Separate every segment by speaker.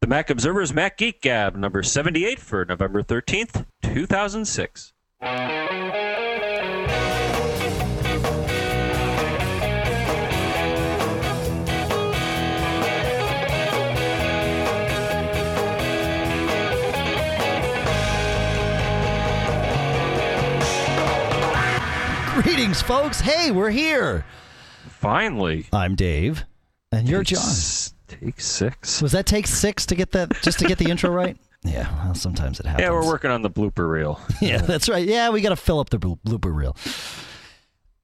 Speaker 1: The Mac Observer's Mac Geek Gab, number 78 for November 13th, 2006.
Speaker 2: Greetings, folks. Hey, we're here.
Speaker 1: Finally.
Speaker 2: I'm Dave, and you're John.
Speaker 1: Take six.
Speaker 2: Was that take six to get that just to get the intro right? Yeah, well, sometimes it happens.
Speaker 1: Yeah, we're working on the blooper reel.
Speaker 2: Yeah, that's right. Yeah, we got to fill up the blo- blooper reel.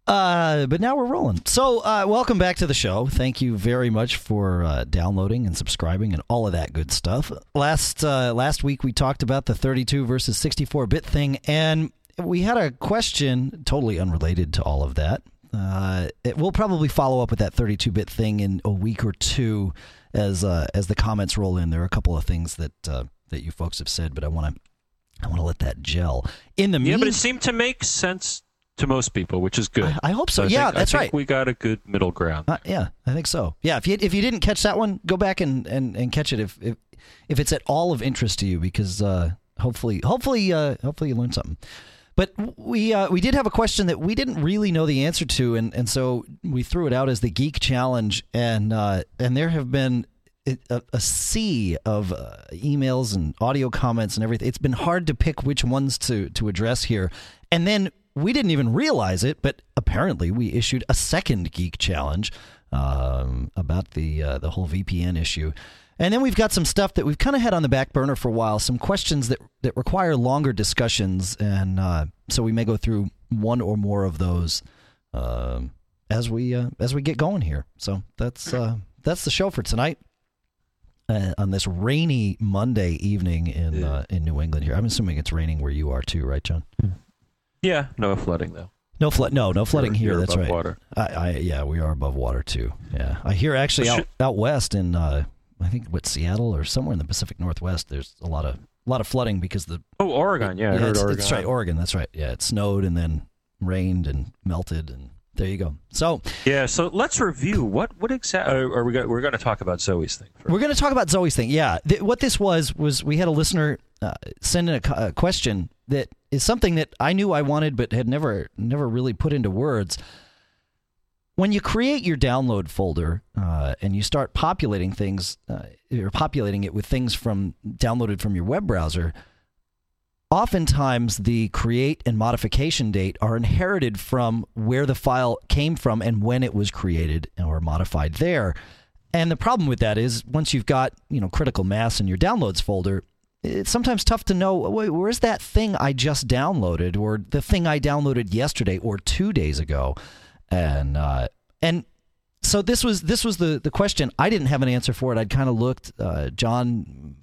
Speaker 2: Uh, but now we're rolling. So, uh, welcome back to the show. Thank you very much for uh, downloading and subscribing and all of that good stuff. Last uh, last week we talked about the 32 versus 64 bit thing, and we had a question totally unrelated to all of that. Uh, it, we'll probably follow up with that 32 bit thing in a week or two as uh, as the comments roll in. There are a couple of things that uh, that you folks have said, but I want to I want to let that gel. In the
Speaker 1: Yeah,
Speaker 2: meantime,
Speaker 1: but it seemed to make sense to most people, which is good.
Speaker 2: I, I hope so.
Speaker 1: I
Speaker 2: yeah,
Speaker 1: think- I
Speaker 2: that's
Speaker 1: think
Speaker 2: right.
Speaker 1: We got a good middle ground.
Speaker 2: Uh, yeah, I think so. Yeah, if you if you didn't catch that one, go back and, and, and catch it if, if if it's at all of interest to you, because uh, hopefully hopefully uh, hopefully you learned something. But we uh, we did have a question that we didn't really know the answer to, and, and so we threw it out as the geek challenge, and uh, and there have been a, a sea of uh, emails and audio comments and everything. It's been hard to pick which ones to to address here, and then we didn't even realize it, but apparently we issued a second geek challenge um, about the uh, the whole VPN issue. And then we've got some stuff that we've kind of had on the back burner for a while, some questions that, that require longer discussions. And uh, so we may go through one or more of those um, as we uh, as we get going here. So that's uh, that's the show for tonight. Uh, on this rainy Monday evening in uh, in New England here, I'm assuming it's raining where you are too, right, John?
Speaker 1: Yeah, no flooding though.
Speaker 2: No flood. No, no flooding here. that's right.
Speaker 1: Water.
Speaker 2: I, I yeah, we are above water too. Yeah, I hear actually out out west in uh, I think what Seattle or somewhere in the Pacific Northwest. There's a lot of a lot of flooding because the
Speaker 1: Oh, Oregon. Yeah, heard
Speaker 2: it's,
Speaker 1: Oregon.
Speaker 2: that's right, Oregon. That's right. Yeah, it snowed and then rained and melted and there you go. So
Speaker 1: Yeah, so let's review what what exactly are we going we're going to talk about Zoe's thing first.
Speaker 2: we're going to talk about Zoe's thing. Yeah, Th- what this was was we had a listener uh, send in a, co- a question that is something that I knew I wanted but had never never really put into words. When you create your download folder uh, and you start populating things, uh, or populating it with things from downloaded from your web browser, oftentimes the create and modification date are inherited from where the file came from and when it was created or modified there. And the problem with that is once you've got, you know, critical mass in your downloads folder, it's sometimes tough to know where's that thing I just downloaded or the thing I downloaded yesterday or 2 days ago. And uh and so this was this was the the question. I didn't have an answer for it. I'd kind of looked. Uh, John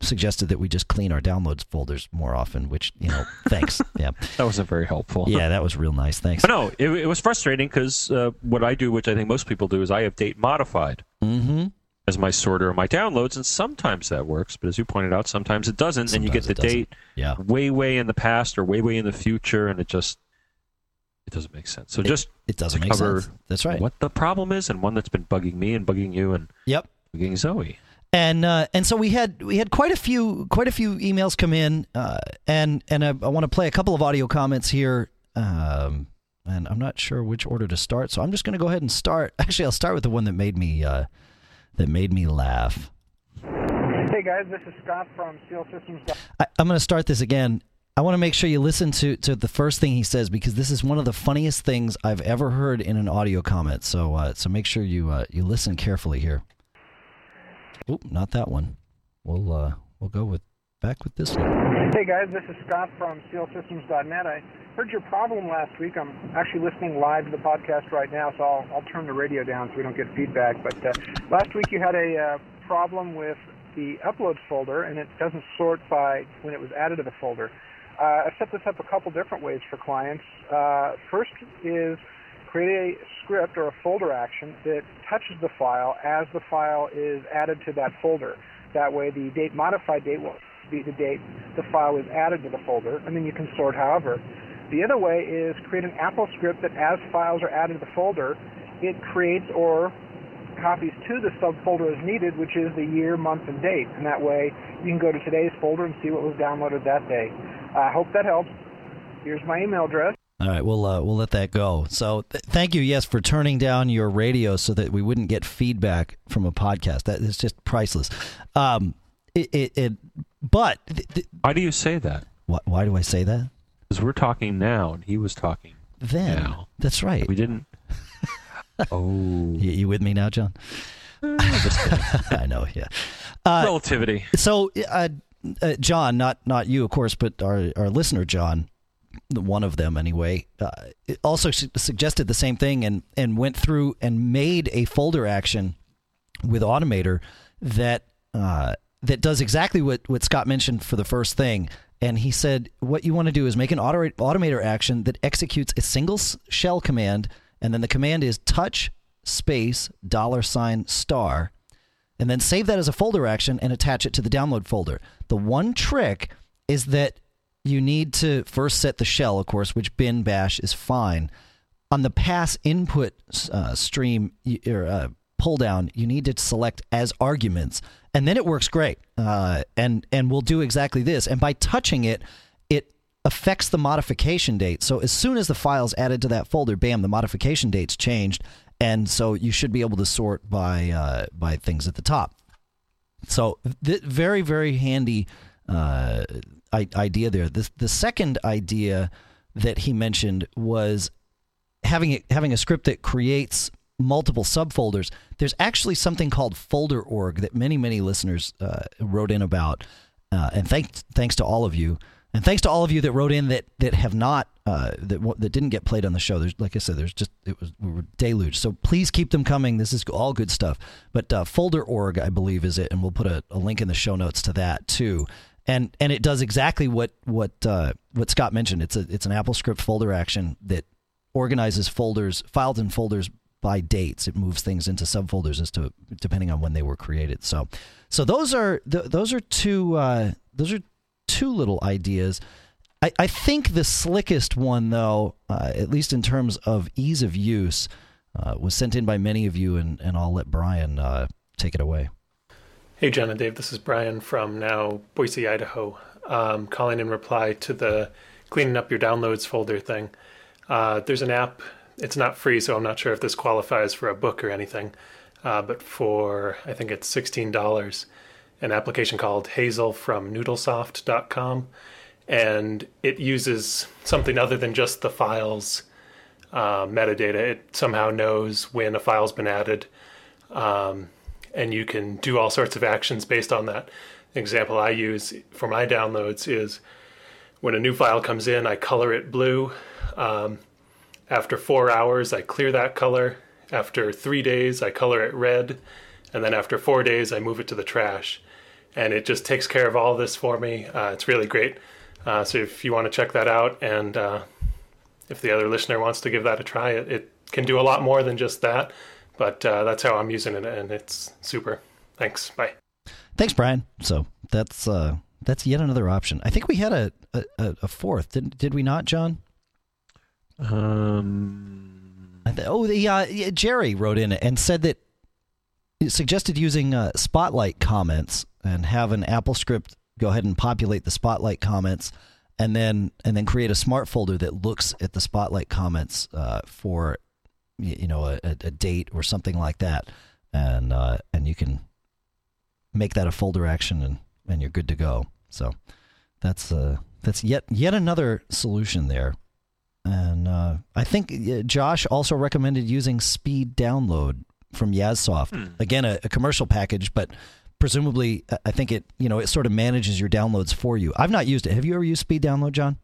Speaker 2: suggested that we just clean our downloads folders more often. Which you know, thanks. Yeah,
Speaker 1: That wasn't very helpful.
Speaker 2: yeah, that was real nice. Thanks.
Speaker 1: But no, it, it was frustrating because uh, what I do, which I think most people do, is I have date modified
Speaker 2: Mm-hmm.
Speaker 1: as my sorter of my downloads, and sometimes that works. But as you pointed out, sometimes it doesn't, and you get the date
Speaker 2: Yeah.
Speaker 1: way, way in the past or way, way in the future, and it just it doesn't make sense. So just
Speaker 2: It doesn't
Speaker 1: to
Speaker 2: make
Speaker 1: cover
Speaker 2: sense. That's right.
Speaker 1: what the problem is, and one that's been bugging me and bugging you and
Speaker 2: Yep.
Speaker 1: bugging Zoe.
Speaker 2: and uh, and so we had we had quite a few quite a few emails come in, uh, and and I, I want to play a couple of audio comments here. Um, and I'm not sure which order to start, so I'm just going to go ahead and start. Actually, I'll start with the one that made me uh, that made me laugh.
Speaker 3: Hey guys, this is Scott from Steel Systems.
Speaker 2: I, I'm going to start this again. I want to make sure you listen to, to the first thing he says because this is one of the funniest things I've ever heard in an audio comment. So uh, so make sure you uh, you listen carefully here. Oop, not that one. We'll uh, we'll go with back with this one.
Speaker 3: Hey guys, this is Scott from SteelSystems.net. I heard your problem last week. I'm actually listening live to the podcast right now, so I'll, I'll turn the radio down so we don't get feedback. But uh, last week you had a uh, problem with the uploads folder, and it doesn't sort by when it was added to the folder. Uh, I've set this up a couple different ways for clients. Uh, first is create a script or a folder action that touches the file as the file is added to that folder. That way, the date modified date will be the date the file is added to the folder, and then you can sort however. The other way is create an Apple script that as files are added to the folder, it creates or copies to the subfolder as needed, which is the year, month, and date. And that way you can go to today's folder and see what was downloaded that day. I hope that helps. Here's my email address.
Speaker 2: All right, we'll uh, we'll let that go. So th- thank you, yes, for turning down your radio so that we wouldn't get feedback from a podcast. That is just priceless. Um, it, it, it but th- th-
Speaker 1: Why do you say that?
Speaker 2: why, why do I say that?
Speaker 1: Because we're talking now, and he was talking.
Speaker 2: Then
Speaker 1: Now.
Speaker 2: that's right.
Speaker 1: We didn't. oh,
Speaker 2: You, you with me now, John? I know. Yeah. Uh,
Speaker 1: relativity.
Speaker 2: so, uh, uh, John, not not you, of course, but our our listener, John, one of them anyway, uh, also su- suggested the same thing and and went through and made a folder action with Automator that uh, that does exactly what what Scott mentioned for the first thing. And he said, what you want to do is make an auto- automator action that executes a single shell command, and then the command is touch space dollar sign star and then save that as a folder action and attach it to the download folder. The one trick is that you need to first set the shell, of course, which bin bash is fine. On the pass input uh, stream or uh, pull down, you need to select as arguments, and then it works great. Uh, and and we'll do exactly this. And by touching it, it affects the modification date. So as soon as the file's added to that folder, bam, the modification date's changed, and so you should be able to sort by uh, by things at the top. So th- very very handy uh, I- idea there. The the second idea that he mentioned was having having a script that creates multiple subfolders. There's actually something called folder org that many many listeners uh, wrote in about, uh, and thanks thanks to all of you. And thanks to all of you that wrote in that that have not uh, that that didn't get played on the show. There's like I said, there's just it was we were deluged. So please keep them coming. This is all good stuff. But uh, folder org, I believe, is it, and we'll put a, a link in the show notes to that too. And and it does exactly what what uh, what Scott mentioned. It's a it's an AppleScript folder action that organizes folders, files and folders by dates. It moves things into subfolders as to depending on when they were created. So so those are th- those are two uh, those are two little ideas. I, I think the slickest one, though, uh, at least in terms of ease of use, uh, was sent in by many of you, and, and I'll let Brian uh, take it away.
Speaker 4: Hey, John and Dave, this is Brian from now Boise, Idaho, um, calling in reply to the cleaning up your downloads folder thing. Uh, there's an app, it's not free, so I'm not sure if this qualifies for a book or anything, uh, but for, I think it's $16, an application called Hazel from noodlesoft.com. And it uses something other than just the files uh, metadata. It somehow knows when a file's been added. Um, and you can do all sorts of actions based on that. The example I use for my downloads is when a new file comes in, I color it blue. Um, after four hours, I clear that color. After three days, I color it red. And then after four days, I move it to the trash. And it just takes care of all this for me. Uh, it's really great. Uh, so if you want to check that out, and uh, if the other listener wants to give that a try, it, it can do a lot more than just that. But uh, that's how I'm using it, and it's super. Thanks. Bye.
Speaker 2: Thanks, Brian. So that's uh, that's yet another option. I think we had a a, a fourth, did did we not, John?
Speaker 1: Um,
Speaker 2: I th- oh, the uh, yeah, Jerry wrote in and said that it suggested using uh, Spotlight comments and have an Apple script go ahead and populate the Spotlight comments, and then and then create a smart folder that looks at the Spotlight comments uh, for you know a, a date or something like that, and uh, and you can make that a folder action and and you're good to go. So that's uh that's yet yet another solution there. And uh, I think Josh also recommended using Speed Download from Yazsoft. Again, a, a commercial package, but presumably, uh, I think it you know it sort of manages your downloads for you. I've not used it. Have you ever used Speed Download, John?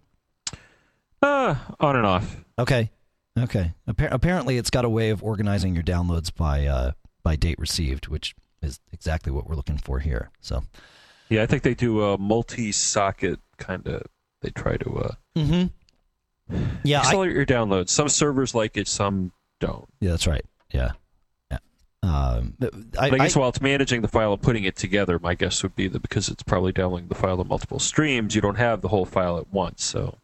Speaker 1: uh, on and off.
Speaker 2: Okay, okay. Appar- apparently, it's got a way of organizing your downloads by uh, by date received, which is exactly what we're looking for here. So,
Speaker 1: Yeah, I think they do a multi-socket kind of. They try to uh,
Speaker 2: mm-hmm. yeah, I,
Speaker 1: accelerate your downloads. Some servers like it, some don't.
Speaker 2: yeah, that's right. Yeah. Um, I,
Speaker 1: I guess
Speaker 2: I-
Speaker 1: while it's managing the file and putting it together, my guess would be that because it's probably downloading the file in multiple streams, you don't have the whole file at once. So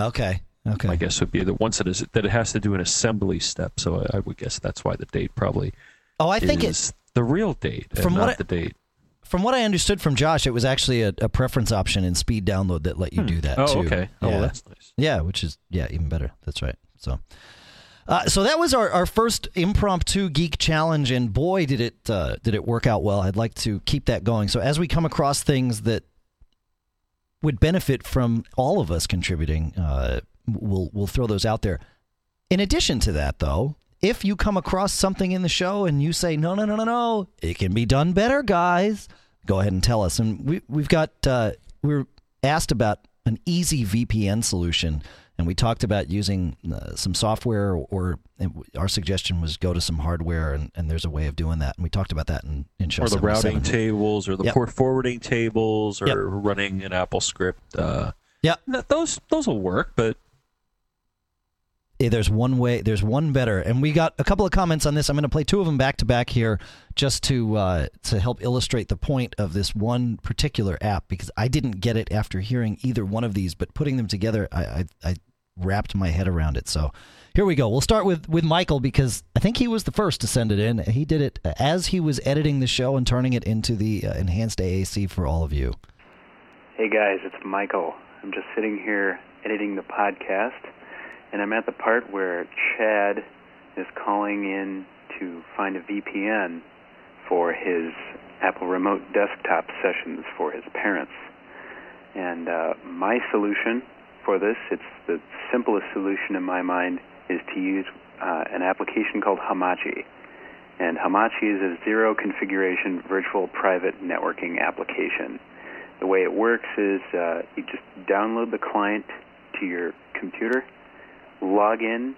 Speaker 2: okay, okay.
Speaker 1: my guess would be that once it is that it has to do an assembly step. So I, I would guess that's why the date probably
Speaker 2: Oh, I think it's
Speaker 1: the real date
Speaker 2: From what
Speaker 1: not
Speaker 2: I-
Speaker 1: the date.
Speaker 2: From what I understood from Josh, it was actually a, a preference option in speed download that let you do that
Speaker 1: oh,
Speaker 2: too.
Speaker 1: okay. Oh,
Speaker 2: yeah.
Speaker 1: well, that's nice.
Speaker 2: Yeah, which is yeah, even better. That's right. So, uh, so that was our, our first impromptu geek challenge, and boy, did it uh, did it work out well. I'd like to keep that going. So as we come across things that would benefit from all of us contributing, uh, we'll we'll throw those out there. In addition to that, though, if you come across something in the show and you say no, no, no, no, no, it can be done better, guys, go ahead and tell us. And we we've got uh, we were asked about an easy VPN solution, and we talked about using uh, some software, or, and our suggestion was go to some hardware, and, and there's a way of doing that. And we talked about that in, in show
Speaker 1: Or the routing tables, or the
Speaker 2: Yep.
Speaker 1: port forwarding tables, or
Speaker 2: Yep.
Speaker 1: running an Apple script. Uh,
Speaker 2: Yep.
Speaker 1: th- those those will work, but
Speaker 2: Eh, there's one way there's one better and we got a couple of comments on this i'm going to play two of them back to back here just to uh, to help illustrate the point of this one particular app because i didn't get it after hearing either one of these but putting them together i i, I wrapped my head around it so here we go we'll start with with michael because i think he was the first to send it in he did it as he was editing the show and turning it into the uh, enhanced aac for all of you
Speaker 5: Hey guys, it's Michael. I'm just sitting here editing the podcast, and I'm at the part where Chad is calling in to find a VPN for his Apple Remote Desktop sessions for his parents. And uh, my solution for this, it's the simplest solution in my mind, is to use uh, an application called Hamachi. And Hamachi is a zero configuration virtual private networking application. The way it works is uh, you just download the client to your computer, log in,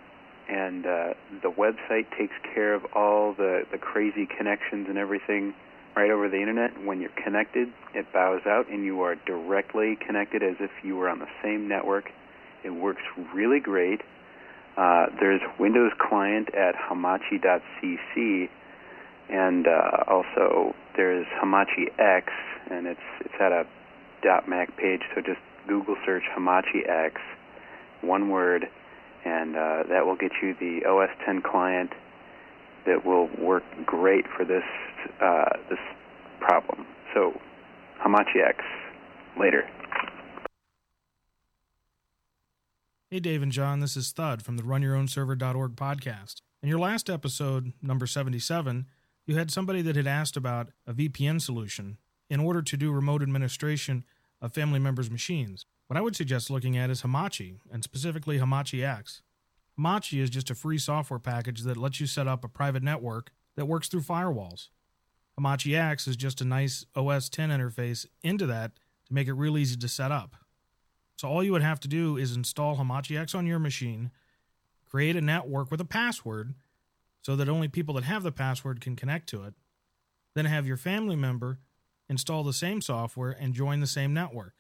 Speaker 5: and uh, the website takes care of all the, the crazy connections and everything right over the internet. When you're connected, it bows out, and you are directly connected as if you were on the same network. It works really great. Uh, there's Windows client at hamachi.cc, and uh, also there's Hamachi X, and it's it's at a .mac page. So just Google search Hamachi X, one word, and uh, that will get you the OS 10 client that will work great for this uh, this problem. So Hamachi X later.
Speaker 6: Hey, Dave and John, this is Thud from the RunYourOwnServer.org podcast. In your last episode, number 77, you had somebody that had asked about a VPN solution in order to do remote administration of family members' machines. What I would suggest looking at is Hamachi, and specifically Hamachi X. Hamachi is just a free software package that lets you set up a private network that works through firewalls. Hamachi X is just a nice OS 10 interface into that to make it real easy to set up. So all you would have to do is install Hamachi X on your machine, create a network with a password so that only people that have the password can connect to it, then have your family member install the same software and join the same network.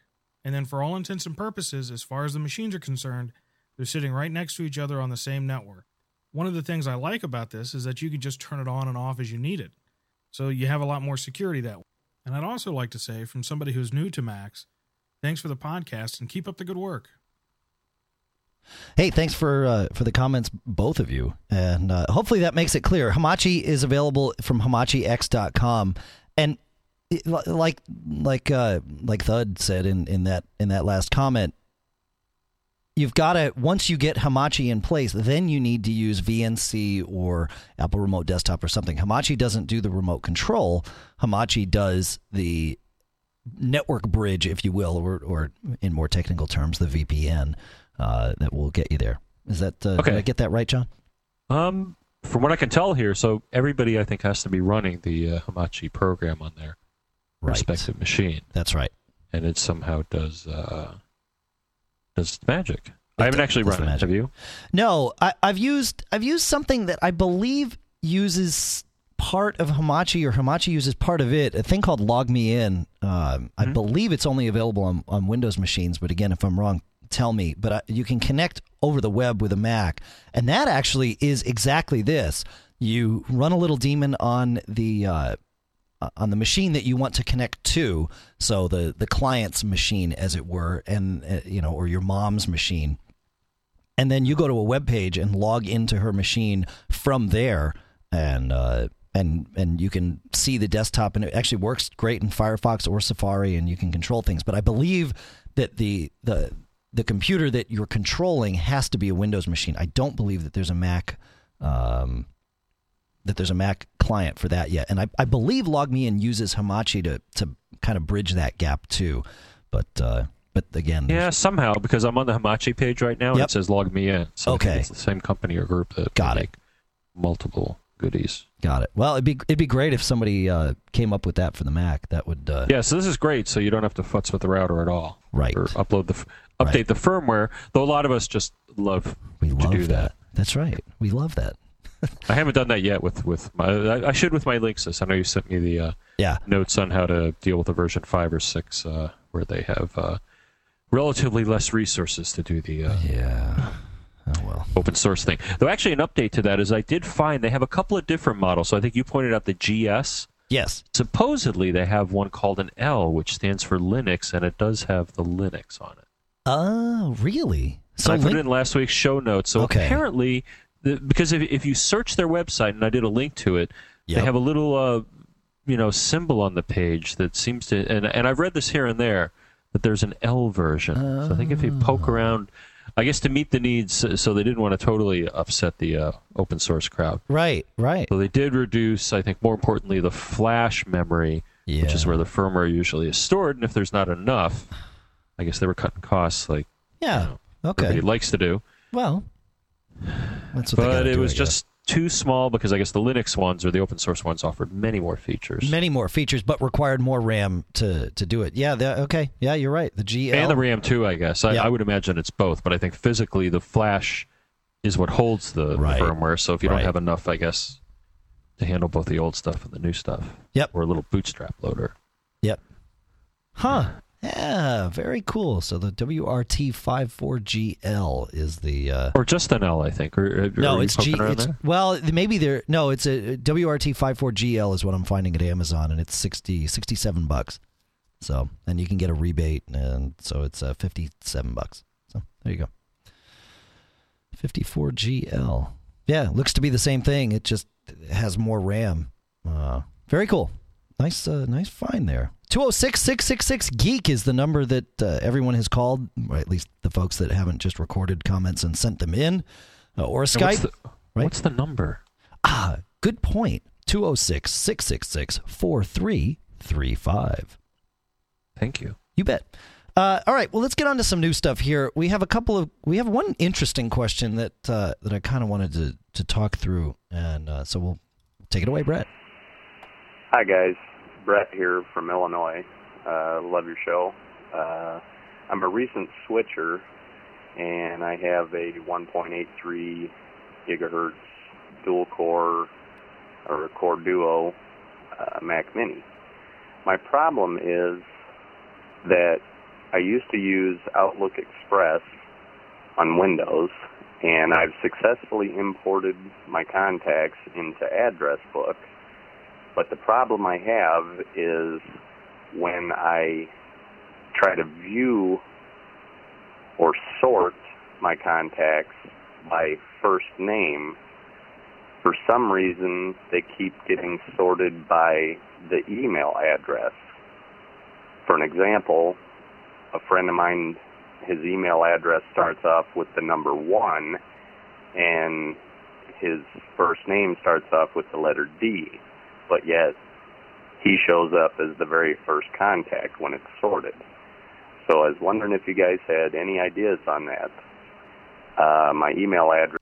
Speaker 6: And then for all intents and purposes, as far as the machines are concerned, they're sitting right next to each other on the same network. One of the things I like about this is that you can just turn it on and off as you need it. So you have a lot more security that way. And I'd also like to say, from somebody who's new to Macs, thanks for the podcast and keep up the good work.
Speaker 2: Hey, thanks for uh, for the comments, both of you, and uh, hopefully that makes it clear. Hamachi is available from HamachiX.com, and it, li- like like uh, like Thud said in, in that in that last comment, you've got to once you get Hamachi in place, then you need to use VNC or Apple Remote Desktop or something. Hamachi doesn't do the remote control. Hamachi does the network bridge, if you will, or, or in more technical terms, the VPN uh, that will get you there. Is that uh, did
Speaker 1: Okay.
Speaker 2: I get that right, John?
Speaker 1: Um, from what I can tell here, so everybody I think has to be running the uh, Hamachi program on their
Speaker 2: Right.
Speaker 1: respective machine,
Speaker 2: That's right.
Speaker 1: and it somehow does uh, does magic. I haven't actually run it.
Speaker 2: magic.
Speaker 1: Have you?
Speaker 2: No, I, I've used I've used something that I believe uses part of Hamachi or Hamachi uses part of it. A thing called LogMeIn. Um, I believe it's only available on, on Windows machines, but again, if I'm wrong, tell me. But I, you can connect over the web with a Mac, and that actually is exactly this. You run a little daemon on the uh, on the machine that you want to connect to, so the the client's machine, as it were, and uh, you know, or your mom's machine and then you go to a web page and log into her machine from there and uh, and and you can see the desktop, and it actually works great in Firefox or Safari, and you can control things. But I believe that the the the computer that you're controlling has to be a Windows machine. I don't believe that there's a Mac. Um, that there's a Mac client for that yet, and I, I believe LogMeIn uses Hamachi to to kind of bridge that gap too. But uh, but again,
Speaker 1: Yeah, somehow because I'm on the Hamachi page right now. and
Speaker 2: Yep.
Speaker 1: It says log me in. So
Speaker 2: Okay.
Speaker 1: it's the same company or group that
Speaker 2: Got it.
Speaker 1: multiple goodies.
Speaker 2: got it. Well, it'd be it'd be great if somebody uh, came up with that for the Mac. That would uh,
Speaker 1: Yeah, so this is great. So you don't have to futz with the router at all,
Speaker 2: right.
Speaker 1: or upload the update
Speaker 2: Right.
Speaker 1: the firmware. Though a lot of us just love
Speaker 2: We
Speaker 1: to
Speaker 2: love
Speaker 1: do that.
Speaker 2: That's right. We love that.
Speaker 1: I haven't done that yet with with my. I, I should with my Linksys. I know you sent me the uh,
Speaker 2: Yeah.
Speaker 1: notes on how to deal with a version five or six, uh, where they have uh, relatively less resources to do the uh,
Speaker 2: Yeah. Oh well.
Speaker 1: open source thing. Though actually, an update to that is I did find they have a couple of different models. So I think you pointed out the GS.
Speaker 2: Yes.
Speaker 1: Supposedly, they have one called an L, which stands for Linux, and it does have the Linux on it.
Speaker 2: Oh, really?
Speaker 1: So I put
Speaker 2: Lin-
Speaker 1: it in last week's show notes. So
Speaker 2: Okay.
Speaker 1: apparently, the, because if, if you search their website, and I did a link to it,
Speaker 2: Yep.
Speaker 1: they have a little, uh, you know, symbol on the page that seems to, and, and I've read this here and there, that there's an L version. So I think if you poke
Speaker 2: Oh.
Speaker 1: around, I guess to meet the needs, so they didn't want to totally upset the uh, open source crowd.
Speaker 2: Right. Right.
Speaker 1: So they did reduce, I think, more importantly, the flash memory,
Speaker 2: Yeah.
Speaker 1: which is where the firmware usually is stored. And if there's not enough, I guess they were cutting costs like
Speaker 2: Yeah. Okay.
Speaker 1: everybody likes to do.
Speaker 2: Well, that's what.
Speaker 1: But it
Speaker 2: do,
Speaker 1: was just too small because I guess the Linux ones or the open source ones offered many more features.
Speaker 2: many more features, but required more RAM to to do it. Yeah. the- Okay. Yeah, you're right. The GL.
Speaker 1: and the RAM too, I guess. I,
Speaker 2: Yeah.
Speaker 1: I would imagine it's both, but I think physically the flash is what holds the,
Speaker 2: Right.
Speaker 1: firmware. So if you
Speaker 2: Right.
Speaker 1: don't have enough, I guess, to handle both the old stuff and the new stuff,
Speaker 2: Yep.
Speaker 1: or a little bootstrap loader.
Speaker 2: Yep. Huh. Yeah. Very cool. So the WRT54GL is the. Uh,
Speaker 1: Or just an L, I think. Or, or
Speaker 2: no, it's G. It's well, maybe there. No, it's a WRT54GL is what I'm finding at Amazon, and it's 60, 67 bucks. So, and you can get a rebate, and so it's uh, 57 bucks. So there you go. 54GL. Yeah, looks to be the same thing. It just has more RAM. Uh, very cool. Nice, uh, nice find there. 206 666 Geek is the number that uh, everyone has called, or at least the folks that haven't just recorded comments and sent them in, uh, or a
Speaker 1: And what's
Speaker 2: Skype.
Speaker 1: the,
Speaker 2: right?
Speaker 1: what's the number?
Speaker 2: Ah, good point. 206 666 4335.
Speaker 1: Thank you.
Speaker 2: You bet. Uh, all right, well, let's get on to some new stuff here. We have a couple of we have one interesting question that uh, that I kind of wanted to to talk through, and uh, so we'll take it away, Brett.
Speaker 7: Hi guys, Brett here from Illinois. Uh, love your show. Uh, I'm a recent switcher, and I have a 1.83 gigahertz dual core or core duo uh, Mac Mini. My problem is that I used to use Outlook Express on Windows, and I've successfully imported my contacts into Address Book. But the problem I have is when I try to view or sort my contacts by first name, for some reason they keep getting sorted by the email address. For an example, a friend of mine, his email address starts off with the number one, and his first name starts off with the letter D but yet he shows up as the very first contact when it's sorted. So I was wondering if you guys had any ideas on that. Uh, my email address.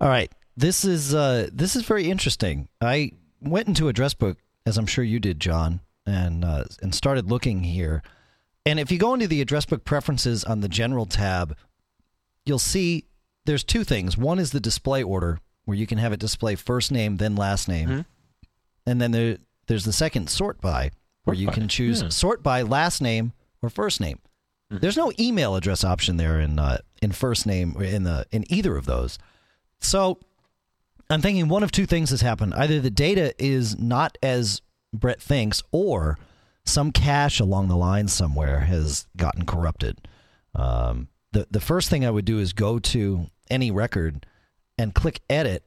Speaker 2: All right, this is uh, this is very interesting. I went into Address Book, as I'm sure you did, John, and uh, and started looking here. And if you go into the Address Book preferences on the General tab, you'll see there's two things. One is the display order, where you can have it display first name then last name,
Speaker 1: Mhm.
Speaker 2: And then there there's the second sort by, where
Speaker 1: Sort
Speaker 2: you
Speaker 1: by,
Speaker 2: can choose
Speaker 1: yeah.
Speaker 2: sort by last name or first name.
Speaker 1: Mhm.
Speaker 2: There's no email address option there in uh, in first name or in the in either of those. So I'm thinking one of two things has happened. Either the data is not as Brett thinks, or some cache along the line somewhere has gotten corrupted. Um, the the first thing I would do is go to any record and click edit.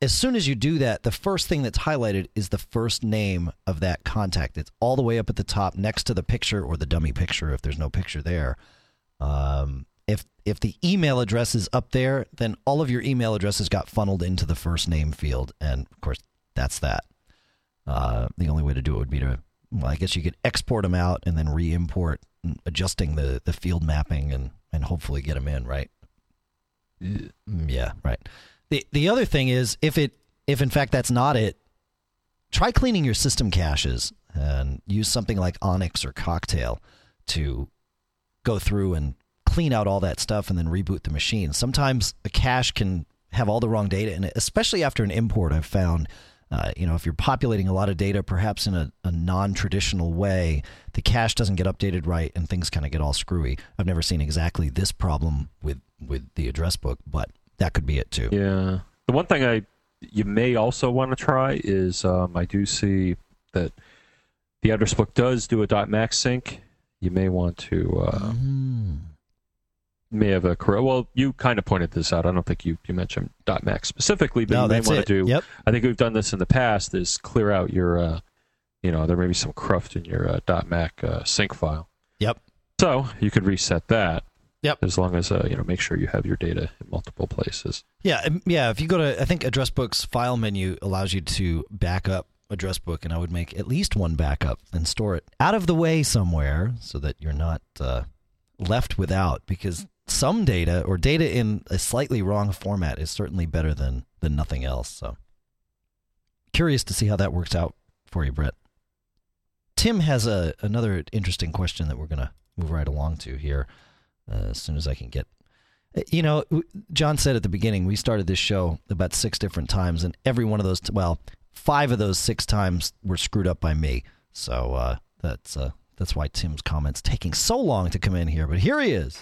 Speaker 2: As soon as you do that, the first thing that's highlighted is the first name of that contact. It's all the way up at the top next to the picture or the dummy picture if there's no picture there. Um, if if the email address is up there, then all of your email addresses got funneled into the first name field, and of course that's that. Uh, the only way to do it would be to, well, I guess you could export them out and then re-import, adjusting the the field mapping and and hopefully get them in right. Yeah, right. The the other thing is if it if in fact that's not it, try cleaning your system caches and use something like Onyx or Cocktail to go through and clean out all that stuff and then reboot the machine. Sometimes a cache can have all the wrong data in it, especially after an import. I've found, uh, you know, if you're populating a lot of data, perhaps in a, a non-traditional way, the cache doesn't get updated right, and things kind of get all screwy. I've never seen exactly this problem with with the address book, but that could be it too.
Speaker 1: Yeah, the one thing I you may also want to try is um, I do see that the address book does do a dot .Mac sync. You may want to. Uh, mm may have a career. Well, you kind of pointed this out. I don't think you, you mentioned dot .Mac specifically, but
Speaker 2: no,
Speaker 1: you may want
Speaker 2: it.
Speaker 1: to do.
Speaker 2: Yep.
Speaker 1: I think we've done this in the past. Is clear out your, uh, you know, there may be some cruft in your uh, .mac uh, sync file.
Speaker 2: Yep.
Speaker 1: So you could reset that.
Speaker 2: Yep.
Speaker 1: As long as uh, you know, make sure you have your data in multiple places.
Speaker 2: Yeah, yeah. If you go to, I think address book's file menu allows you to back up address book, and I would make at least one backup and store it out of the way somewhere so that you're not uh, left without. Because some data or data in a slightly wrong format is certainly better than than nothing else. So curious to see how that works out for you, Brett. Tim has a another interesting question that we're going to move right along to here uh, as soon as I can get. Uh, you know, John said at the beginning we started this show about six different times, and every one of those, well, five of those six times were screwed up by me. So uh, that's uh, that's why Tim's comments taking so long to come in here. But here he is.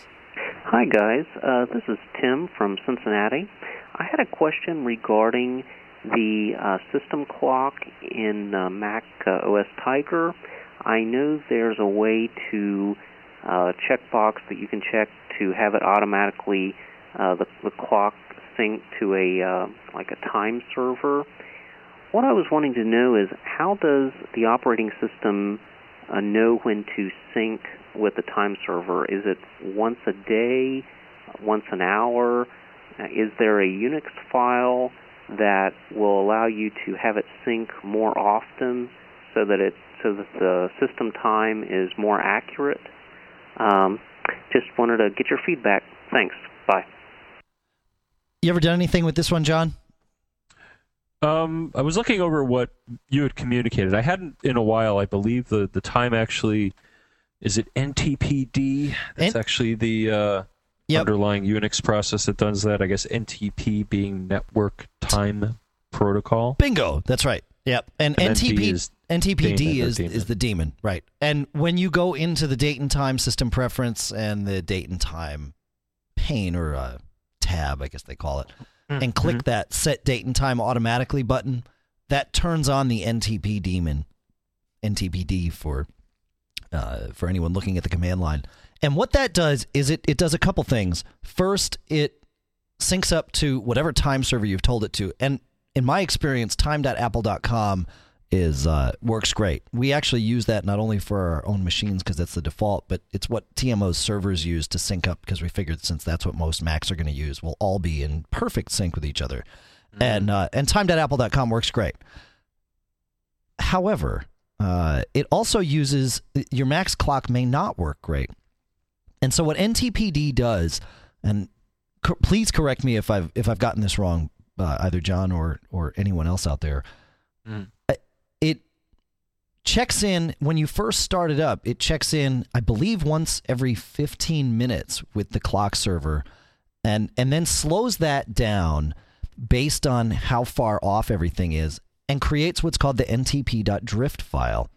Speaker 8: Hi, guys. Uh, this is Tim from Cincinnati. I had a question regarding the uh, system clock in uh, Mac uh, OS Tiger. I know there's a way to uh, checkbox that you can check to have it automatically uh, the, the clock sync to a uh, like a time server. What I was wanting to know is how does the operating system uh, know when to sync with the time server? Is it once a day, once an hour? Uh, is there a Unix file that will allow you to have it sync more often so that it so that the system time is more accurate? Um, just wanted to get your feedback. Thanks. Bye.
Speaker 2: You ever done anything with this one, John?
Speaker 1: Um, I was looking over what you had communicated. I hadn't in a while. I believe the the time actually is it NTPD? That's N- actually the uh, yep. underlying Unix process that does that. I guess NTP being Network Time Protocol.
Speaker 2: Bingo. That's right. Yep. And, and NTP is NTPD is is the daemon, right? And when you go into the date and time system preference and the date and time pane or uh, tab, I guess they call it, mm-hmm. and click mm-hmm. that set date and time automatically button, that turns on the NTP daemon, NTPD for uh, for anyone looking at the command line. And what that does is it, it does a couple things. First, it syncs up to whatever time server you've told it to. And in my experience, time.apple.com is uh, works great. We actually use that not only for our own machines because that's the default, but it's what TMO's servers use to sync up because we figured since that's what most Macs are going to use, we'll all be in perfect sync with each other. Mm-hmm. And uh, and time.apple.com works great. However, uh, it also uses your Mac's clock may not work great. And so what NTPD does, and co- please correct me if I've if I've gotten this wrong, uh, either John or or anyone else out there. Mm. It checks in when you first start it up. It checks in, I believe, once every 15 minutes with the clock server, and and then slows that down based on how far off everything is and creates what's called the ntp.drift file.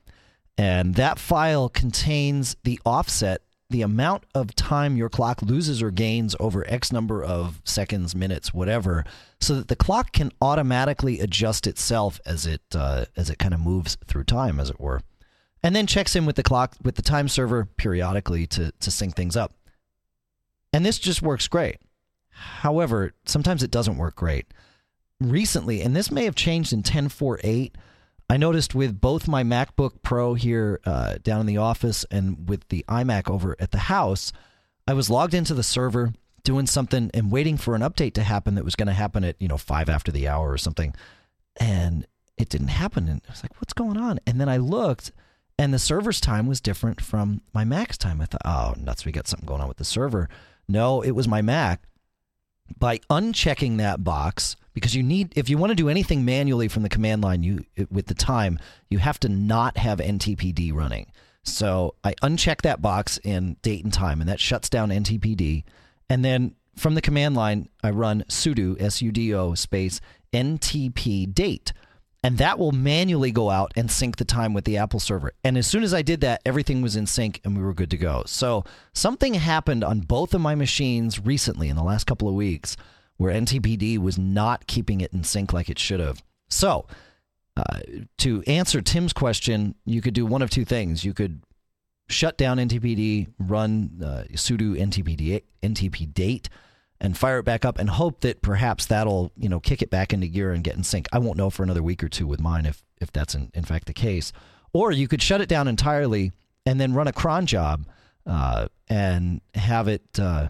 Speaker 2: And that file contains the offset, the amount of time your clock loses or gains over X number of seconds, minutes, whatever, so that the clock can automatically adjust itself as it uh, as it kind of moves through time, as it were, and then checks in with the clock with the time server periodically to to sync things up. And this just works great. However, sometimes it doesn't work great recently, and this may have changed in 10.4.8. I noticed with both my MacBook Pro here uh, down in the office and with the iMac over at the house, I was logged into the server doing something and waiting for an update to happen that was going to happen at you know five after the hour or something, and it didn't happen. And I was like, "What's going on?" And then I looked, and the server's time was different from my Mac's time. I thought, "Oh, nuts! We got something going on with the server." No, it was my Mac. By unchecking that box, because you need if you want to do anything manually from the command line you with the time you have to not have ntpd running. So i uncheck that box in date and time and that shuts down ntpd and then from the command line i run sudo sudo space ntp date and that will manually go out and sync the time with the Apple server. And as soon as I did that, everything was in sync and we were good to go. So something happened on both of my machines recently in the last couple of weeks where NTPD was not keeping it in sync like it should have. So, uh, to answer Tim's question, you could do one of two things. You could shut down NTPD, run uh, sudo NTPD, NTP date, and fire it back up, and hope that perhaps that'll you know kick it back into gear and get in sync. I won't know for another week or two with mine if if that's in, in fact the case. Or you could shut it down entirely and then run a cron job uh, and have it uh,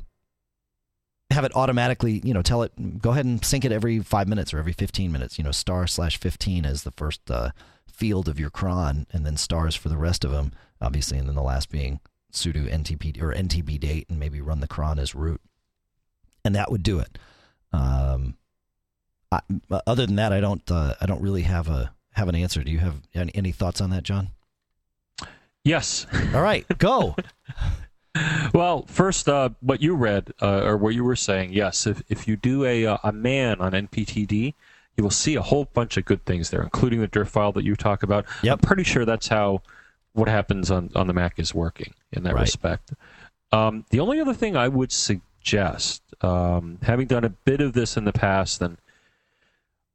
Speaker 2: have it automatically, you know, tell it, go ahead and sync it every five minutes or every 15 minutes, you know, star slash 15 as the first uh, field of your cron, and then stars for the rest of them, obviously, and then the last being sudo ntp or ntp date, and maybe run the cron as root. And that would do it. Um, I, other than that, I don't, uh, I don't really have a, have an answer. Do you have any, any thoughts on that, John?
Speaker 1: Yes.
Speaker 2: All right, go.
Speaker 1: well, first, uh, what you read uh, or what you were saying, yes, if, if you do a, uh, a man on NTPD, you will see a whole bunch of good things there, including the drift file that you talk about.
Speaker 2: Yep.
Speaker 1: I'm pretty sure that's how what happens on, on the Mac is working in that
Speaker 2: right.
Speaker 1: respect. Um, the only other thing I would suggest, um, having done a bit of this in the past, and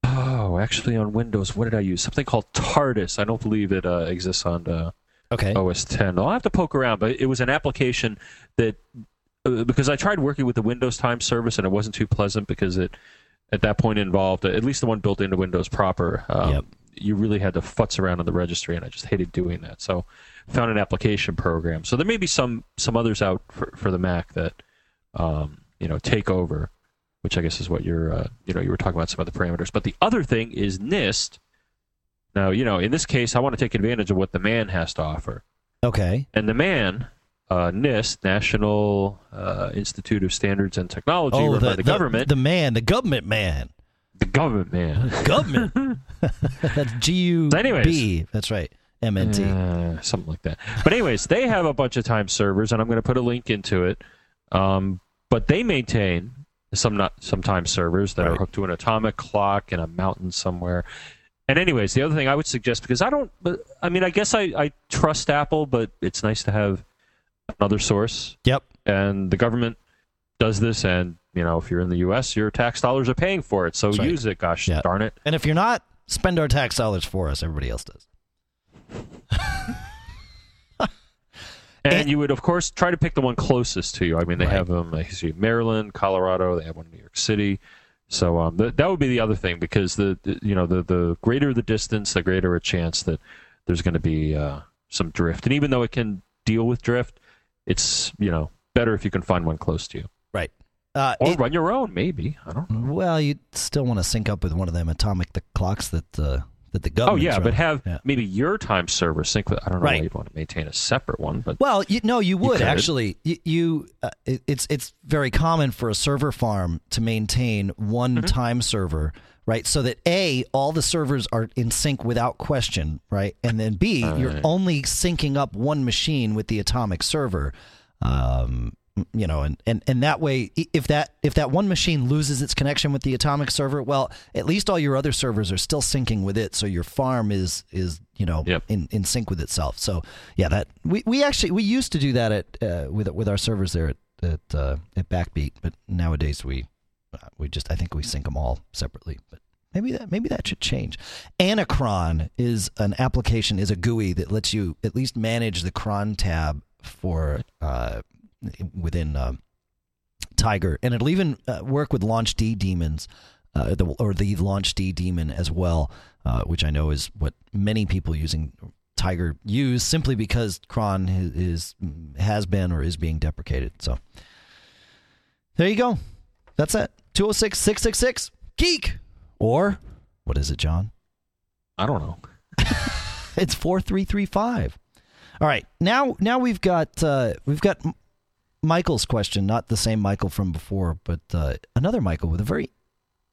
Speaker 1: oh, actually on Windows, what did I use? Something called TARDIS. I don't believe it uh, exists on uh,
Speaker 2: Okay.
Speaker 1: OS 10. I'll have to poke around, but it was an application that uh, because I tried working with the Windows Time service and it wasn't too pleasant because it at that point involved at least the one built into Windows proper. Um,
Speaker 2: yep.
Speaker 1: You really had to futz around in the registry, and I just hated doing that. So, found an application program. So there may be some some others out for, for the Mac that um, you know take over, which I guess is what you're uh, you know you were talking about some of the parameters. But the other thing is NIST now, you know, in this case, I want to take advantage of what the man has to offer.
Speaker 2: Okay.
Speaker 1: And the man, uh, NIST, National uh, Institute of Standards and Technology,
Speaker 2: oh,
Speaker 1: run
Speaker 2: the,
Speaker 1: by the, government.
Speaker 2: The man, the government man.
Speaker 1: The government man.
Speaker 2: government. That's G U B. That's right. MNT.
Speaker 1: Uh, something like that. But anyways, they have a bunch of time servers, and I'm going to put a link into it. Um, but they maintain some not some time servers that
Speaker 2: right.
Speaker 1: are hooked to an atomic clock in a mountain somewhere and anyways, the other thing I would suggest because I don't, I mean, I guess I, I trust Apple, but it's nice to have another source.
Speaker 2: Yep.
Speaker 1: And the government does this, and you know, if you're in the U.S., your tax dollars are paying for it, so
Speaker 2: That's
Speaker 1: use it. Gosh
Speaker 2: Yeah.
Speaker 1: darn it!
Speaker 2: And if you're not, spend our tax dollars for us. Everybody else does.
Speaker 1: And,
Speaker 2: And-
Speaker 1: you would, of course, try to pick the one closest to you. I mean, they
Speaker 2: Right.
Speaker 1: have them. See, Maryland, Colorado. They have one in New York City. So um, th- that would be the other thing because the, the you know the the greater the distance, the greater a chance that there's going to be uh, some drift. And even though it can deal with drift, it's you know better if you can find one close to you
Speaker 2: Right. Uh,
Speaker 1: or
Speaker 2: it-
Speaker 1: run your own. Maybe I don't know.
Speaker 2: well, you still want to sync up with one of them atomic the clocks that uh, that the
Speaker 1: Oh
Speaker 2: government.
Speaker 1: yeah, but have
Speaker 2: Yeah.
Speaker 1: maybe your time server sync with. I don't know
Speaker 2: Right.
Speaker 1: why you'd want to maintain a separate one, but
Speaker 2: Well, you, no, you would
Speaker 1: could.
Speaker 2: actually. You, you uh, it, it's it's very common for a server farm to maintain one
Speaker 1: Mm-hmm.
Speaker 2: time server, right? So that a all the servers are in sync without question, right? And then b you're
Speaker 1: Right.
Speaker 2: only syncing up one machine with the atomic server. Um, you know, and, and, and that way, if that if that one machine loses its connection with the atomic server, well, at least all your other servers are still syncing with it, so your farm is is you know
Speaker 1: Yep.
Speaker 2: in, in sync with itself. So yeah, that we, we actually we used to do that at uh, with with our servers there at at, uh, at Backbeat, but nowadays we uh, we just I think we sync them all separately. But maybe that maybe that should change. Anacron is an application is a GUI that lets you at least manage the cron tab for uh, within uh, Tiger, and it'll even uh, work with launch D daemons. uh, the, or the Launch D daemon as well, uh, which I know is what many people using Tiger use simply because cron is, is has been or is being deprecated. So there you go. That's it. 206 666 Geek. Or what is it, John?
Speaker 1: I don't know.
Speaker 2: it's 4335. All right. Now now we've got uh, we've got Michael's question, not the same Michael from before, but uh, another Michael with a very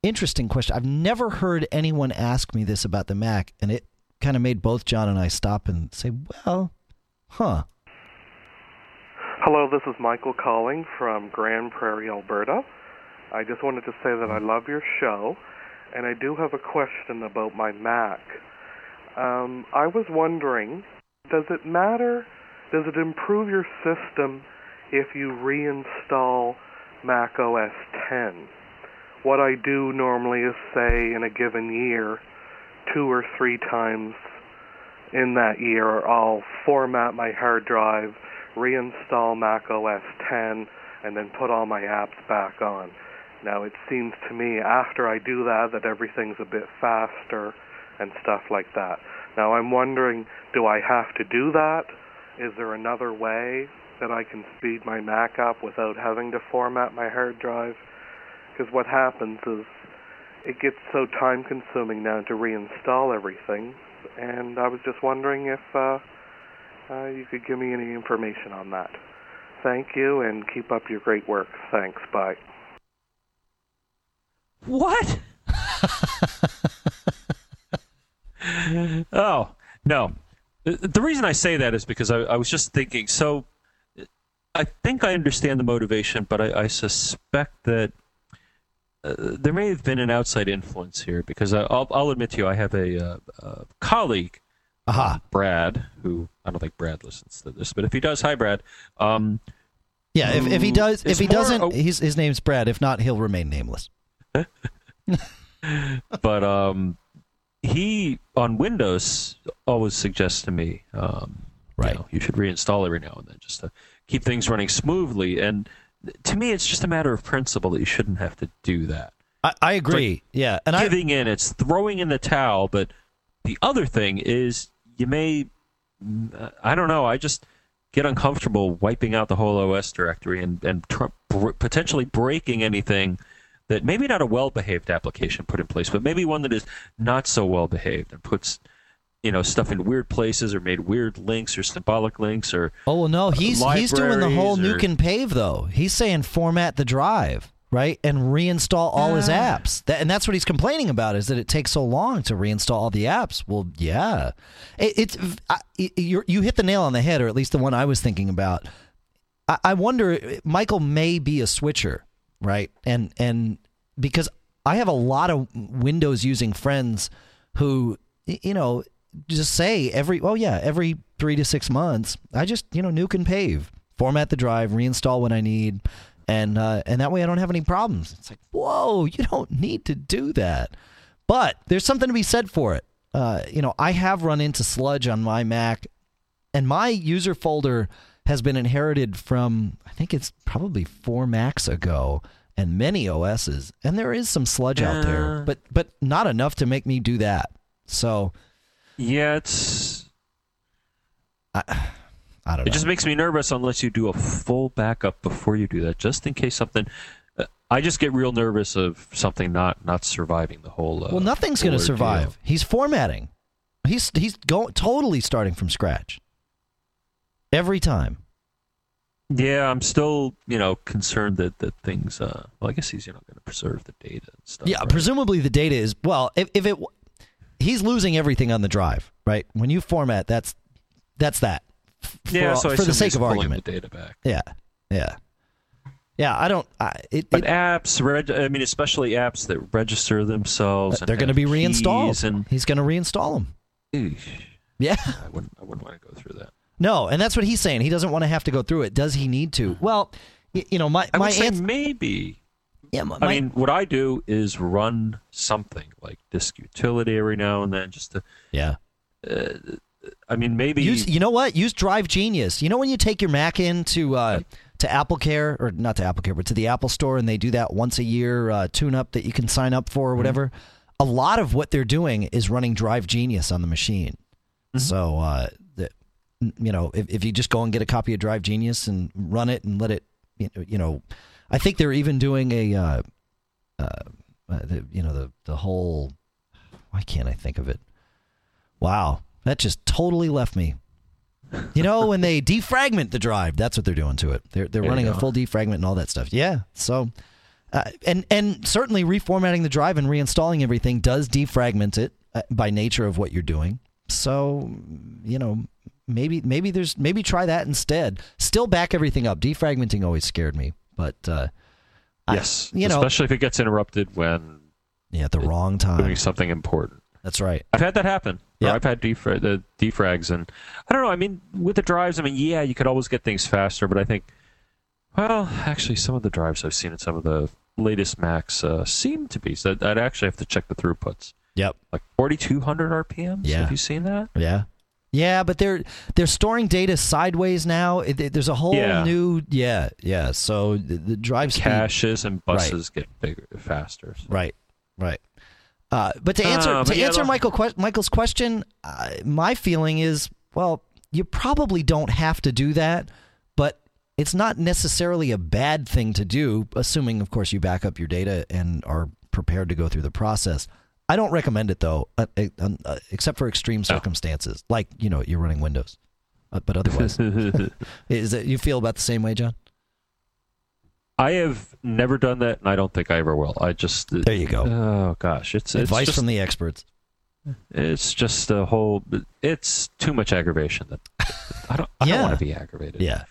Speaker 2: interesting question. I've never heard anyone ask me this about the Mac, and it kind of made both John and I stop and say, "Well, huh."
Speaker 9: Hello, this is Michael calling from Grand Prairie, Alberta. I just wanted to say that I love your show, and I do have a question about my Mac. Um, I was wondering, does it matter? Does it improve your system if you reinstall Mac OS 10? What I do normally is say in a given year, two or three times in that year, I'll format my hard drive, reinstall Mac OS 10, and then put all my apps back on. Now, it seems to me after I do that that everything's a bit faster and stuff like that. Now, I'm wondering do I have to do that? Is there another way that I can speed my Mac up without having to format my hard drive? Because what happens is it gets so time consuming now to reinstall everything, and I was just wondering if uh, uh, you could give me any information on that. Thank you, and keep up your great work. Thanks. Bye.
Speaker 1: What? oh no. The reason I say that is because I, I, was just thinking. So, I think I understand the motivation, but I, I suspect that uh, there may have been an outside influence here. Because I, will I'll admit to you, I have a, uh, a colleague,
Speaker 2: Aha.
Speaker 1: Brad, who I don't think Brad listens to this, but if he does, hi Brad. Um,
Speaker 2: yeah, if, if he does, if he doesn't, his name name's Brad. If not, he'll remain nameless.
Speaker 1: but um, he on Windows always suggests to me, um, right, you, know, you should reinstall every now and then just to keep things running smoothly. And to me, it's just a matter of principle that you shouldn't have to do that.
Speaker 2: I, I agree. Like yeah,
Speaker 1: and giving I, in, it's throwing in the towel. But the other thing is, you may, uh, I don't know. I just get uncomfortable wiping out the whole OS directory and and tr- potentially breaking anything that maybe not a well behaved application put in place, but maybe one that is not so well behaved and puts you know stuff in weird places or made weird links or symbolic links or
Speaker 2: oh well no he's he's doing the whole or, nuke and pave though. He's saying format the drive right and reinstall all his ah. apps. That, and that's what he's complaining about is that it takes so long to reinstall all the apps. Well yeah. It, it's it, you hit the nail on the head or at least the one i was thinking about. I, I wonder michael may be a switcher right? And and because I have a lot of Windows using friends who you know just say every oh yeah every three to six months I just you know nuke and pave format the drive reinstall when I need and uh, and that way I don't have any problems. It's like whoa you don't need to do that, but there's something to be said for it. Uh, you know I have run into sludge on my Mac, and my user folder has been inherited from I think it's probably four Macs ago and many OSs, and there is some sludge uh, out there, but but not enough to make me do that. So,
Speaker 1: yeah, it's.
Speaker 2: I, I don't. Know. It
Speaker 1: know. just makes me nervous unless you do a full backup before you do that, just in case something. Uh, I just get real nervous of something not not surviving the whole. Uh,
Speaker 2: well, nothing's going to survive. Deal. He's formatting. He's he's going totally starting from scratch. Every time.
Speaker 1: Yeah, I'm still, you know, concerned that that things. Uh, well, I guess he's you know going to preserve the data and stuff.
Speaker 2: Yeah,
Speaker 1: right?
Speaker 2: presumably the data is well. If, if it, he's losing everything on the drive, right? When you format, that's that's that.
Speaker 1: For, yeah, so
Speaker 2: for the sake of argument,
Speaker 1: the data back.
Speaker 2: Yeah, yeah, yeah. I don't. I, it,
Speaker 1: but it, apps, reg, I mean, especially apps that register themselves,
Speaker 2: they're going to be reinstalled, and he's going to reinstall them.
Speaker 1: Eesh.
Speaker 2: Yeah,
Speaker 1: I wouldn't. I wouldn't want to go through that.
Speaker 2: No, and that's what he's saying. He doesn't want to have to go through it. Does he need to? Well, you know, my
Speaker 1: I
Speaker 2: my
Speaker 1: answer, maybe.
Speaker 2: Yeah, my,
Speaker 1: I mean, what I do is run something like disk utility every now and then, just to.
Speaker 2: Yeah.
Speaker 1: Uh, I mean, maybe
Speaker 2: use. You know what? Use Drive Genius. You know when you take your Mac in to uh, to Apple Care or not to Apple Care, but to the Apple Store, and they do that once a year uh, tune up that you can sign up for or whatever. A lot of what they're doing is running Drive Genius on the machine. So, uh, the, you know, if, if you just go and get a copy of Drive Genius and run it and let it, you know, you know I think they're even doing a, uh, uh, uh, the, you know, the the whole. Why can't I think of it? Wow, that just totally left me. You know, when they defragment the drive, that's what they're doing to it. They're they're
Speaker 1: There
Speaker 2: running a full defragment and all that stuff. Yeah, so. Uh, and and certainly reformatting the drive and reinstalling everything does defragment it uh, by nature of what you're doing. So, you know, maybe maybe there's maybe try that instead. Still back everything up. Defragmenting always scared me, but uh, I-
Speaker 1: Yes,
Speaker 2: you know,
Speaker 1: especially if it gets interrupted when
Speaker 2: yeah, at the wrong time doing
Speaker 1: something important.
Speaker 2: That's right.
Speaker 1: I've had that happen.
Speaker 2: Yeah.
Speaker 1: I've had defra- the defrags, and I don't know. I mean, with the drives, I mean, yeah, you could always get things faster, but I think, well, actually, some of the drives I've seen in some of the latest Macs uh, seem to be. So I'd actually have to check the throughputs.
Speaker 2: Yep.
Speaker 1: Like 4,200 RPMs.
Speaker 2: Yeah.
Speaker 1: Have you seen that?
Speaker 2: Yeah. Yeah, but they're they're storing data sideways now. It, it- there's a whole
Speaker 1: Yeah.
Speaker 2: new yeah yeah. So the, the drive speed
Speaker 1: Caches and buses get bigger, faster. so-
Speaker 2: Right, right. Uh, but to answer
Speaker 1: Uh,
Speaker 2: to
Speaker 1: yeah,
Speaker 2: answer Michael que- Michael's question, uh, my feeling is, well, you probably don't have to do that, but it's not necessarily a bad thing to do, assuming, of course, you back up your data and are prepared to go through the process. I don't recommend it though, uh, uh, uh, except for extreme circumstances, like you know you're running Windows. Uh, but otherwise, is it you feel about the same way, John?
Speaker 1: I have never done that, and I don't think I ever will. I just
Speaker 2: There you go.
Speaker 1: Oh gosh, it's it's
Speaker 2: Advice
Speaker 1: just,
Speaker 2: from the experts.
Speaker 1: It's just a whole. It's too much aggravation. That I don't. I
Speaker 2: Yeah.
Speaker 1: don't want to be aggravated.
Speaker 2: Yeah.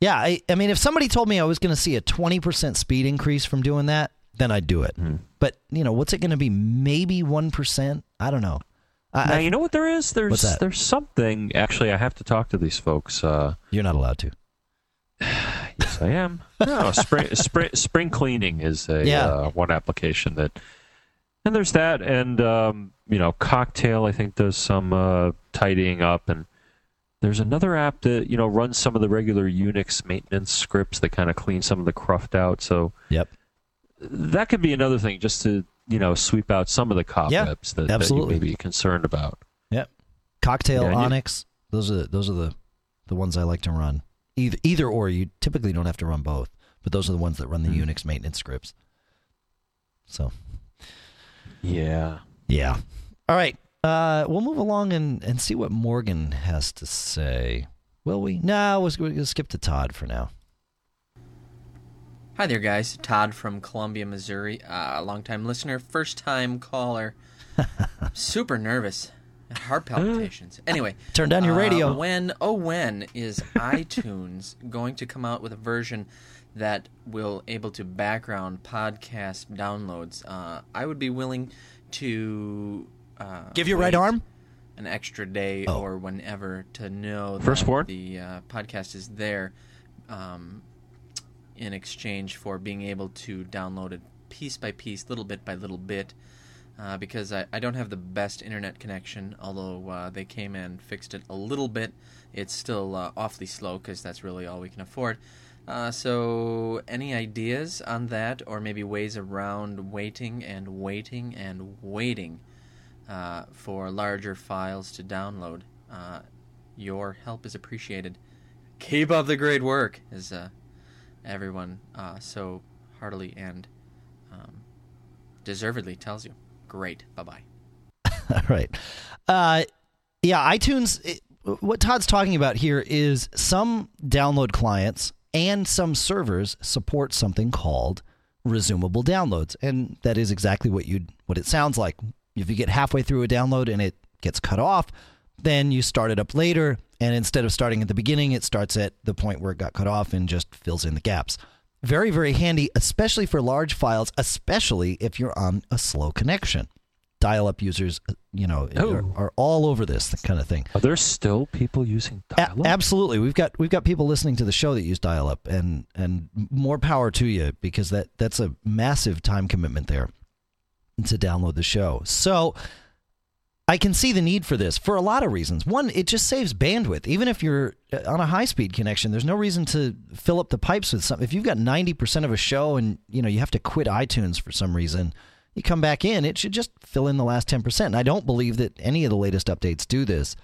Speaker 2: Yeah, I, I mean, if somebody told me I was going to see a 20% speed increase from doing that, then I'd do it.
Speaker 1: Hmm.
Speaker 2: But, you know, what's it going to be? Maybe 1%? I don't know. I,
Speaker 1: Now
Speaker 2: I-
Speaker 1: you know what there is. There's there's something. Actually, I have to talk to these folks. Uh,
Speaker 2: you're not allowed to.
Speaker 1: yes, I am. No, spring spring spring cleaning is a
Speaker 2: Yeah.
Speaker 1: uh, one application that. And there's that, and um, you know, Cocktail I think does some uh, tidying up, and there's another app that you know runs some of the regular Unix maintenance scripts that kind of clean some of the cruft out. So
Speaker 2: Yep.
Speaker 1: That could be another thing, just to you know sweep out some of the cobwebs that, that
Speaker 2: absolutely.
Speaker 1: you may be concerned about.
Speaker 2: Yep. Cocktail,
Speaker 1: Yeah, and you-
Speaker 2: Onyx. Those are those are the the ones I like to run. Either either or. You typically don't have to run both, but those are the ones that run the
Speaker 1: Hmm.
Speaker 2: Unix maintenance scripts. So
Speaker 1: Yeah.
Speaker 2: yeah. All right. Uh, we'll move along and, and see what Morgan has to say. Will we? No, we'll, we'll skip to Todd for now.
Speaker 10: Hi there, guys. Todd from Columbia, Missouri. a Uh, longtime listener, first time caller. Super nervous. Heart palpitations. Anyway,
Speaker 2: Turn down your
Speaker 10: uh,
Speaker 2: radio.
Speaker 10: when, oh, when is iTunes going to come out with a version that will able to background podcast downloads? Uh, I would be willing to uh,
Speaker 2: Give your right arm?
Speaker 10: an extra day
Speaker 2: Oh.
Speaker 10: or whenever to know
Speaker 1: First
Speaker 10: that the uh, podcast is there um, in exchange for being able to download it piece by piece, little bit by little bit. Uh, because I, I don't have the best internet connection, although uh, they came and fixed it a little bit. It's still uh, awfully slow because that's really all we can afford. Uh, so, any ideas on that, or maybe ways around waiting and waiting and waiting uh, for larger files to download? Uh, your help is appreciated. Keep up the great work, uh, everyone uh, so heartily and um, deservedly tells you. Great. Bye bye.
Speaker 2: All right. Uh, yeah, iTunes. It, what Todd's talking about here is some download clients and some servers support something called resumable downloads, and that is exactly what you what it sounds like. If you get halfway through a download and it gets cut off, then you start it up later, and instead of starting at the beginning, it starts at the point where it got cut off and just fills in the gaps. Very, very handy, especially for large files, especially if you're on a slow connection. Dial up users, uh, you know, are,
Speaker 1: Oh.
Speaker 2: are all over this kind of thing.
Speaker 1: Are there still people using dial-up?
Speaker 2: absolutely, we've got we've got people listening to the show that use dial up, and and more power to you because that that's a massive time commitment there to download the show. So I can see the need for this for a lot of reasons. One, it just saves bandwidth. Even if you're uh, on a high speed connection, there's no reason to fill up the pipes with something. If you've got 90% of a show and you know you have to quit iTunes for some reason, you come back in, it should just fill in the last 10%. And I don't believe that any of the latest updates do this.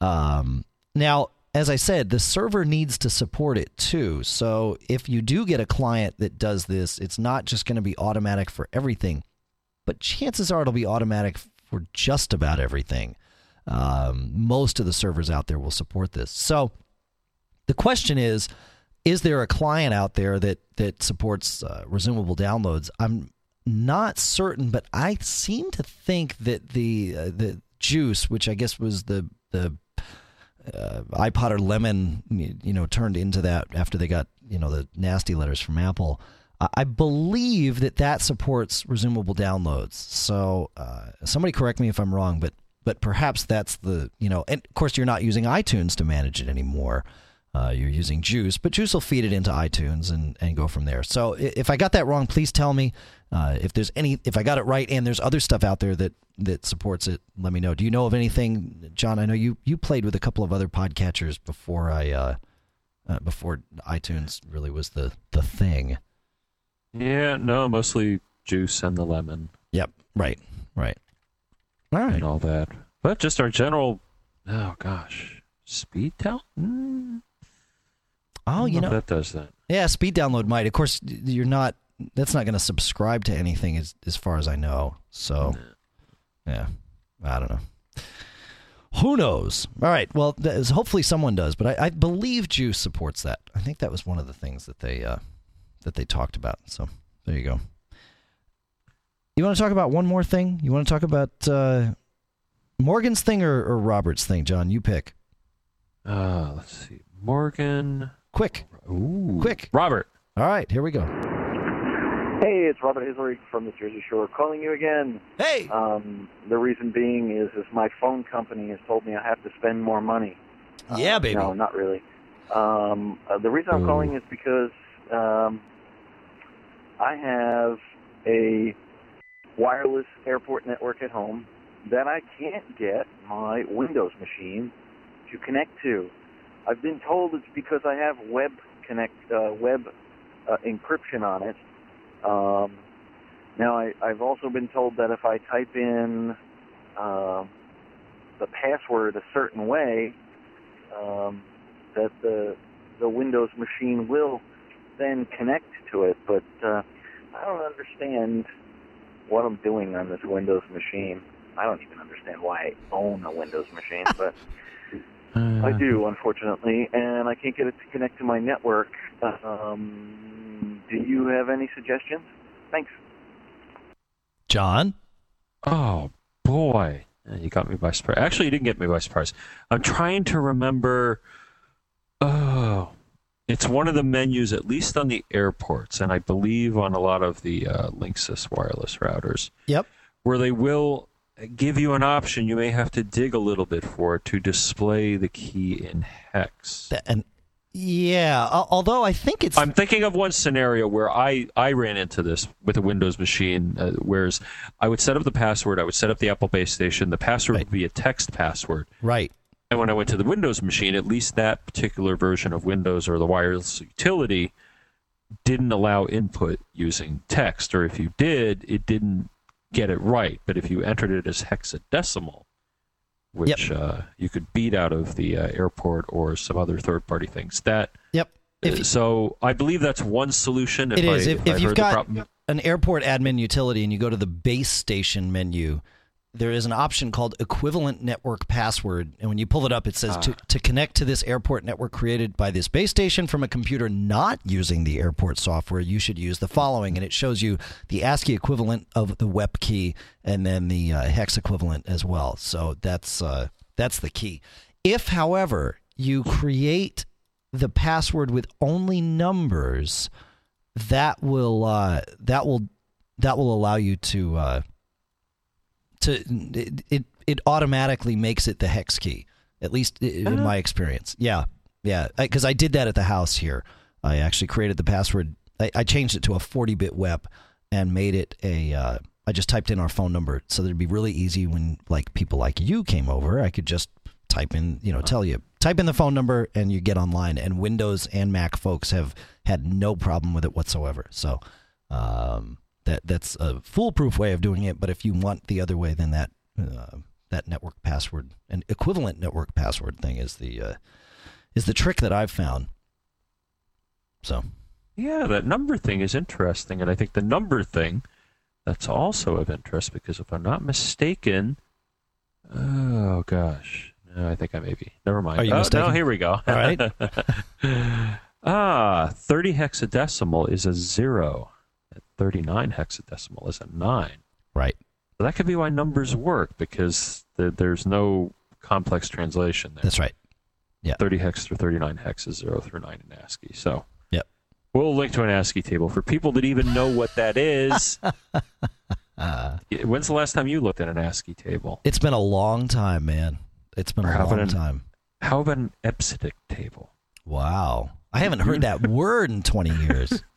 Speaker 2: Um, now, as I said, the server needs to support it too. So if you do get a client that does this, it's not just going to be automatic for everything, but chances are it'll be automatic for just about everything. Um, most of the servers out there will support this. So the question is is there a client out there that that supports uh, resumable downloads? I'm not certain, but I seem to think that the uh, the Juice, which I guess was the the uh, iPodder Lemon, you know, turned into that after they got you know the nasty letters from Apple. I believe that that supports resumable downloads. So uh, somebody correct me if I'm wrong, but but perhaps that's the you know, and of course you're not using iTunes to manage it anymore. Uh, you're using Juice, but Juice will feed it into iTunes and, and go from there. So if I got that wrong, please tell me. Uh, if there's any, if I got it right, and there's other stuff out there that that supports it, let me know. Do you know of anything, John? I know you you played with a couple of other podcatchers before I uh, uh before iTunes really was the the thing.
Speaker 1: Yeah, no, mostly juice and the lemon.
Speaker 2: Yep, right, right. All right,
Speaker 1: and all that. But just our general, oh gosh, speed down. Mm.
Speaker 2: Oh, you know,
Speaker 1: that does that.
Speaker 2: Yeah, speed download might. Of course, you're not. That's not going to subscribe to anything, as as far as I know. So, yeah, I don't know. Who knows? All right. Well, hopefully someone does, but I, I, believe Juice supports that. I think that was one of the things that they uh, that they talked about. So there you go. You want to talk about one more thing? You want to talk about uh, Morgan's thing or, or Robert's thing, John? You pick.
Speaker 1: Uh, let's see. Morgan.
Speaker 2: Quick.
Speaker 1: Ooh.
Speaker 2: Quick.
Speaker 1: Robert.
Speaker 2: All right, here we go.
Speaker 11: Hey, it's Robert Hazelrigg from the Jersey Shore calling you again.
Speaker 2: Hey.
Speaker 11: Um, the reason being is, is my phone company has told me I have to spend more money.
Speaker 2: Yeah,
Speaker 11: uh,
Speaker 2: baby.
Speaker 11: No, not really. Um, uh, the reason I'm calling is because um, I have a wireless airport network at home that I can't get my Windows machine to connect to. I've been told it's because I have web connect uh, WEP uh, encryption on it. Um, now I, I've also been told that if I type in uh, the password a certain way, um, that the the Windows machine will then connect to it. But uh, I don't understand what I'm doing on this Windows machine. I don't even understand why I own a Windows machine, but uh, I do, unfortunately, and I can't get it to connect to my network. Um, do you have any suggestions? Thanks.
Speaker 2: John?
Speaker 1: Oh, boy. You got me by surprise. Actually, you didn't get me by surprise. I'm trying to remember. Oh, it's one of the menus, at least on the airports, and I believe on a lot of the uh, Linksys wireless routers.
Speaker 2: Yep.
Speaker 1: Where they will give you an option. You may have to dig a little bit for it to display the key in hex.
Speaker 2: And yeah, although I think it's.
Speaker 1: I'm thinking of one scenario where I, I ran into this with a Windows machine, uh, whereas I would set up the password, I would set up the Apple base station, the password right. would be a text password.
Speaker 2: Right.
Speaker 1: And when I went to the Windows machine, at least that particular version of Windows or the wireless utility didn't allow input using text, or if you did, it didn't get it right. But if you entered it as hexadecimal, which
Speaker 2: yep.
Speaker 1: uh, you could beat out of the uh, airport or some other third party things, that
Speaker 2: yep.
Speaker 1: If, uh, so I believe that's one solution. If
Speaker 2: it is.
Speaker 1: I,
Speaker 2: if,
Speaker 1: if,
Speaker 2: if you've got an airport admin utility and you go to the base station menu, there is an option called equivalent network password. And when you pull it up, it says to, to connect to this airport network created by this base station from a computer not using the airport software, you should use the following. And it shows you the ASCII equivalent of the WEP key and then the uh, hex equivalent as well. So that's, uh, that's the key. If, however, you create the password with only numbers, that will uh, that will that will allow you to uh, to it, it, it automatically makes it the hex key. At least in uh-huh. my experience. Yeah, yeah. Because I, I, did that at the house here. I actually created the password. I, I changed it to a 40-bit WEP and made it a uh, I just typed in our phone number, so that it'd be really easy when like people like you came over. I could just type in, you know, tell you type in the phone number and you get online. And Windows and Mac folks have had no problem with it whatsoever. So um, that that's a foolproof way of doing it. But if you want the other way, then that uh, that network password, an equivalent network password thing, is the uh, is the trick that I've found. So
Speaker 1: Yeah, that number thing is interesting, and I think the number thing that's also of interest because if I'm not mistaken, oh gosh, no, I think I may be. Never mind.
Speaker 2: Are you
Speaker 1: oh,
Speaker 2: mistaken?
Speaker 1: No, here we go.
Speaker 2: All right.
Speaker 1: ah, 30 hexadecimal is a zero. 39 hexadecimal is a nine.
Speaker 2: Right.
Speaker 1: So that could be why numbers work because the, there's no complex translation there.
Speaker 2: That's right. Yeah.
Speaker 1: 30 hex through 39 hex is 0 through 9 in ASCII. So
Speaker 2: Yep.
Speaker 1: we'll link to an ASCII table for people that even know what that is.
Speaker 2: Uh,
Speaker 1: When's the last time you looked at an ASCII table?
Speaker 2: it's been a long time, man. It's been
Speaker 1: Or
Speaker 2: a long
Speaker 1: an-
Speaker 2: time.
Speaker 1: How about an EBCDIC table?
Speaker 2: Wow. I haven't heard that word in 20 years.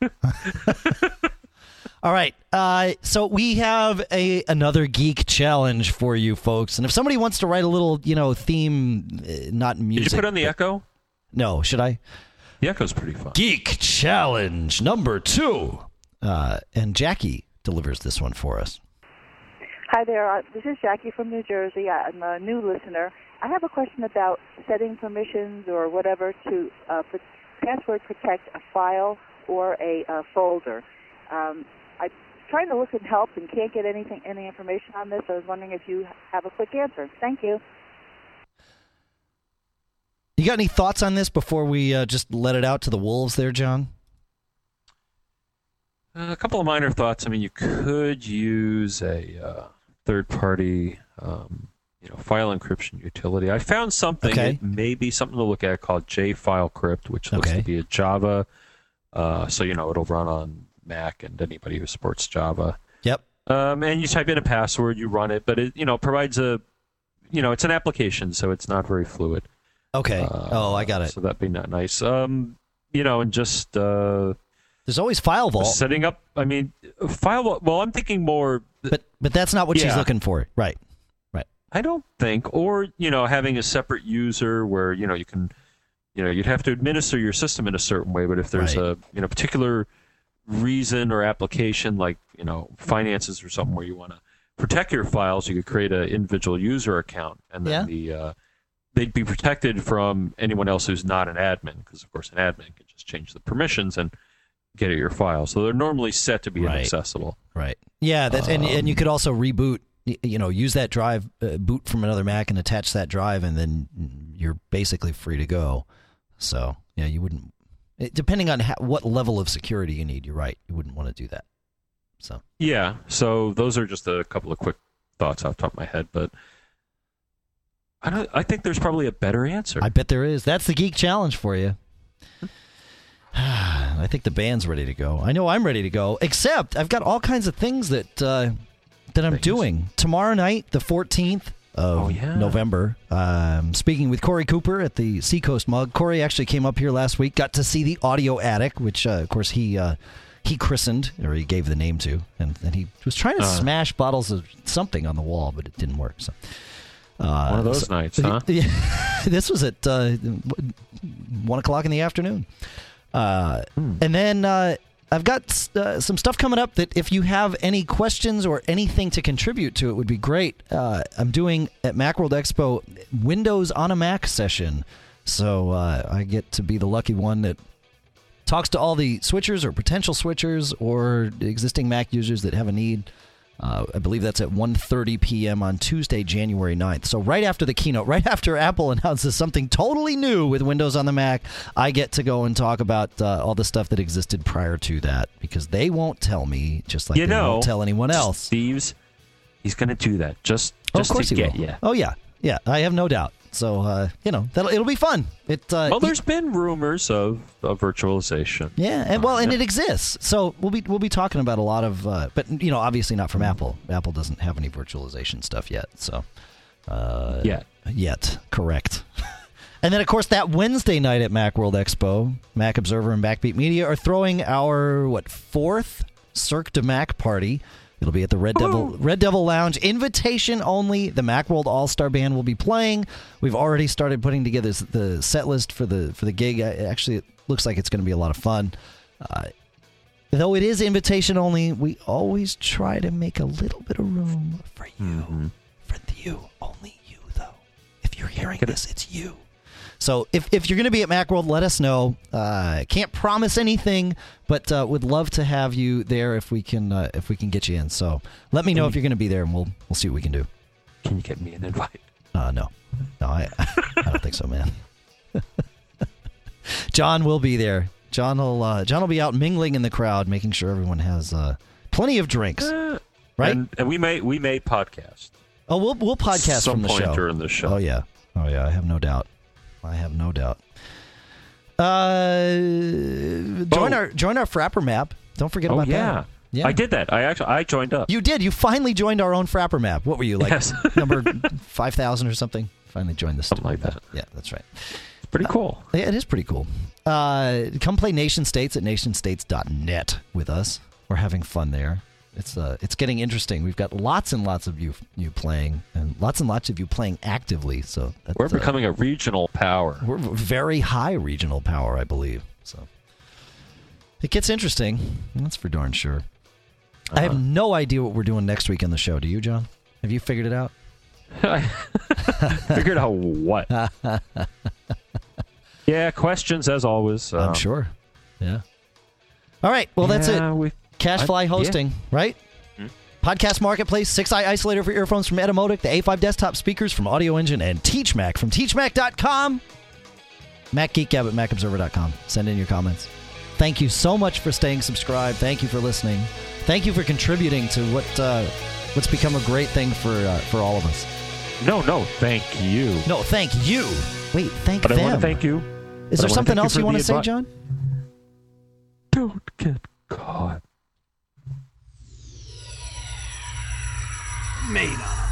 Speaker 2: All right. Uh, so we have a another geek challenge for you folks. And if somebody wants to write a little, you know, theme, uh, not music.
Speaker 1: Did you put on the
Speaker 2: but-
Speaker 1: Echo?
Speaker 2: No, should I?
Speaker 1: The Echo's pretty fun.
Speaker 2: Geek challenge number two. Uh, and Jackie delivers this one for us.
Speaker 12: Hi there. Uh, this is Jackie from New Jersey. I'm a new listener. I have a question about setting permissions or whatever to uh, password protect a file or a uh, folder. Um, I'm trying to look and help and can't get anything, any information on this. I was wondering if you have a quick answer. Thank you.
Speaker 2: You got any thoughts on this before we uh, just let it out to the wolves there, John?
Speaker 1: Uh, a couple of minor thoughts. I mean, you could use a uh, third-party, um, you know, file encryption utility. I found something.
Speaker 2: Okay.
Speaker 1: It may be something to look at called JFileCrypt, which looks
Speaker 2: Okay.
Speaker 1: to be a Java. Uh, so you know it'll run on Mac and anybody who supports Java.
Speaker 2: Yep.
Speaker 1: Um, and you type in a password, you run it, but it you know provides a, you know, it's an application, so it's not very fluid.
Speaker 2: Okay.
Speaker 1: Uh,
Speaker 2: oh, I got it.
Speaker 1: So that'd be not nice. Um, you know, and just uh,
Speaker 2: There's always File Vault,
Speaker 1: setting up. I mean, file. Vault- Well, I'm thinking more.
Speaker 2: but but that's not what she's looking for, right? Right.
Speaker 1: I don't think, or you know, having a separate user where you know you can, you know, you'd have to administer your system in a certain way. But if there's
Speaker 2: Right.
Speaker 1: a you know particular reason or application like you know finances or something where you want to protect your files, you could create an individual user account, and then
Speaker 2: Yeah.
Speaker 1: the uh, they'd be protected from anyone else who's not an admin, because of course an admin can just change the permissions and get at your file. So they're normally set to be
Speaker 2: Right.
Speaker 1: inaccessible.
Speaker 2: Right. Yeah, that's and and you
Speaker 1: Um,
Speaker 2: could also reboot. You know, use that drive, uh, boot from another Mac, and attach that drive, and then you're basically free to go. So yeah, you wouldn't. It, depending on ha- what level of security you need, you're right. You wouldn't want to do that. So
Speaker 1: Yeah, so those are just a couple of quick thoughts off the top of my head, but I don't. I think there's probably a better answer.
Speaker 2: I bet there is. That's the geek challenge for you. I think the band's ready to go. I know I'm ready to go. Except I've got all kinds of things that uh, that I'm doing tomorrow night, the 14th of
Speaker 1: Oh, yeah.
Speaker 2: November. Um, speaking with Corey Cooper at the Seacoast Mug. Corey actually came up here last week. Got to see the Audio Attic, which uh, of course he uh, he christened or he gave the name to, and, and he was trying to
Speaker 1: Uh.
Speaker 2: smash bottles of something on the wall, but it didn't work. So. Uh,
Speaker 1: One of those
Speaker 2: so-
Speaker 1: nights, huh?
Speaker 2: Yeah, this was at uh, one o'clock in the afternoon. Uh,
Speaker 1: Hmm.
Speaker 2: And then uh, I've got uh, some stuff coming up that if you have any questions or anything to contribute to it would be great. Uh, I'm doing at Macworld Expo Windows on a Mac session. So uh, I get to be the lucky one that talks to all the switchers or potential switchers or existing Mac users that have a need. Uh, I believe that's at 1.30 p.m. on Tuesday, January 9th. So right after the keynote, right after Apple announces something totally new with Windows on the Mac, I get to go and talk about uh, all the stuff that existed prior to that because they won't tell me, just like
Speaker 1: you
Speaker 2: they
Speaker 1: know,
Speaker 2: won't tell anyone else.
Speaker 1: Steve's. He's going to do that just
Speaker 2: Oh,
Speaker 1: just
Speaker 2: of course
Speaker 1: to
Speaker 2: he
Speaker 1: get
Speaker 2: will.
Speaker 1: you.
Speaker 2: Oh yeah, yeah. I have no doubt. So uh, you know that'll it'll be fun. It uh,
Speaker 1: Well, there's been rumors of, of virtualization.
Speaker 2: Yeah, and well, and it exists. So we'll be we'll be talking about a lot of, uh, but you know, obviously not from Apple. Apple doesn't have any virtualization stuff yet. So uh,
Speaker 1: Yet.
Speaker 2: yet, correct. and then of course that Wednesday night at MacWorld Expo, Mac Observer and Backbeat Media are throwing our what fourth Cirque de Mac party. It'll be at the Red Devil Red Devil Lounge. Invitation only. The Macworld All Star Band will be playing. We've already started putting together the set list for the for the gig. Actually, it looks like it's going to be a lot of fun. Uh, though it is invitation only, we always try to make a little bit of room for you. For you, only you though. If you're hearing this, it's you. So if, if you're going to be at Macworld, let us know. Uh, can't promise anything, but uh, would love to have you there if we can uh, if we can get you in. So let me know if you're going to be there, and we'll we'll see what we can do.
Speaker 1: Can you get me an invite?
Speaker 2: Uh, no, no, I I don't think so, man. John will be there. John will uh, John will be out mingling in the crowd, making sure everyone has uh, plenty of drinks. Right?
Speaker 1: And, and we may we may podcast.
Speaker 2: Oh, we'll we'll podcast
Speaker 1: Some
Speaker 2: from the
Speaker 1: point
Speaker 2: show
Speaker 1: during the show.
Speaker 2: Oh yeah, oh yeah. I have no doubt. I have no doubt. Uh, join our join our Frapper map. Don't forget
Speaker 1: Oh
Speaker 2: about
Speaker 1: yeah.
Speaker 2: that. Yeah,
Speaker 1: I did that. I actually I joined up.
Speaker 2: You did. You finally joined our own Frapper map. What were you like?
Speaker 1: Yes.
Speaker 2: number five thousand or something. Finally joined the
Speaker 1: Something like that.
Speaker 2: Yeah, that's right.
Speaker 1: It's pretty cool.
Speaker 2: Yeah, it is pretty cool. Uh, come play Nation States at nationstates.net with us. We're having fun there. It's uh, it's getting interesting. We've got lots and lots of you you playing, and lots and lots of you playing actively. So that's,
Speaker 1: We're
Speaker 2: uh,
Speaker 1: becoming a regional power.
Speaker 2: we're very high regional power, I believe. So it gets interesting. That's for darn sure. I have no idea what we're doing next week on the show. Do you, John? Have you figured it out?
Speaker 1: Figured out what? yeah, questions as always.
Speaker 2: I'm
Speaker 1: Um,
Speaker 2: sure. Yeah. All right. Well, that's it.
Speaker 1: we-
Speaker 2: CacheFly
Speaker 1: I- yeah.
Speaker 2: hosting, right?
Speaker 1: Hmm?
Speaker 2: Podcast Marketplace, 6i isolator for earphones from Etymotic, the A5 desktop speakers from Audio Engine, and TeachMac from TeachMac.com. MacGeekGab at MacObserver.com. Send in your comments. Thank you so much for staying subscribed. Thank you for listening. Thank you for contributing to what uh, what's become a great thing for uh, for all of us.
Speaker 1: No, no, thank you.
Speaker 2: No, thank you. Wait, thank
Speaker 1: But I
Speaker 2: them.
Speaker 1: want to thank you.
Speaker 2: Is there something else
Speaker 1: for
Speaker 2: you want to say, John?
Speaker 1: Don't get caught.
Speaker 13: made of.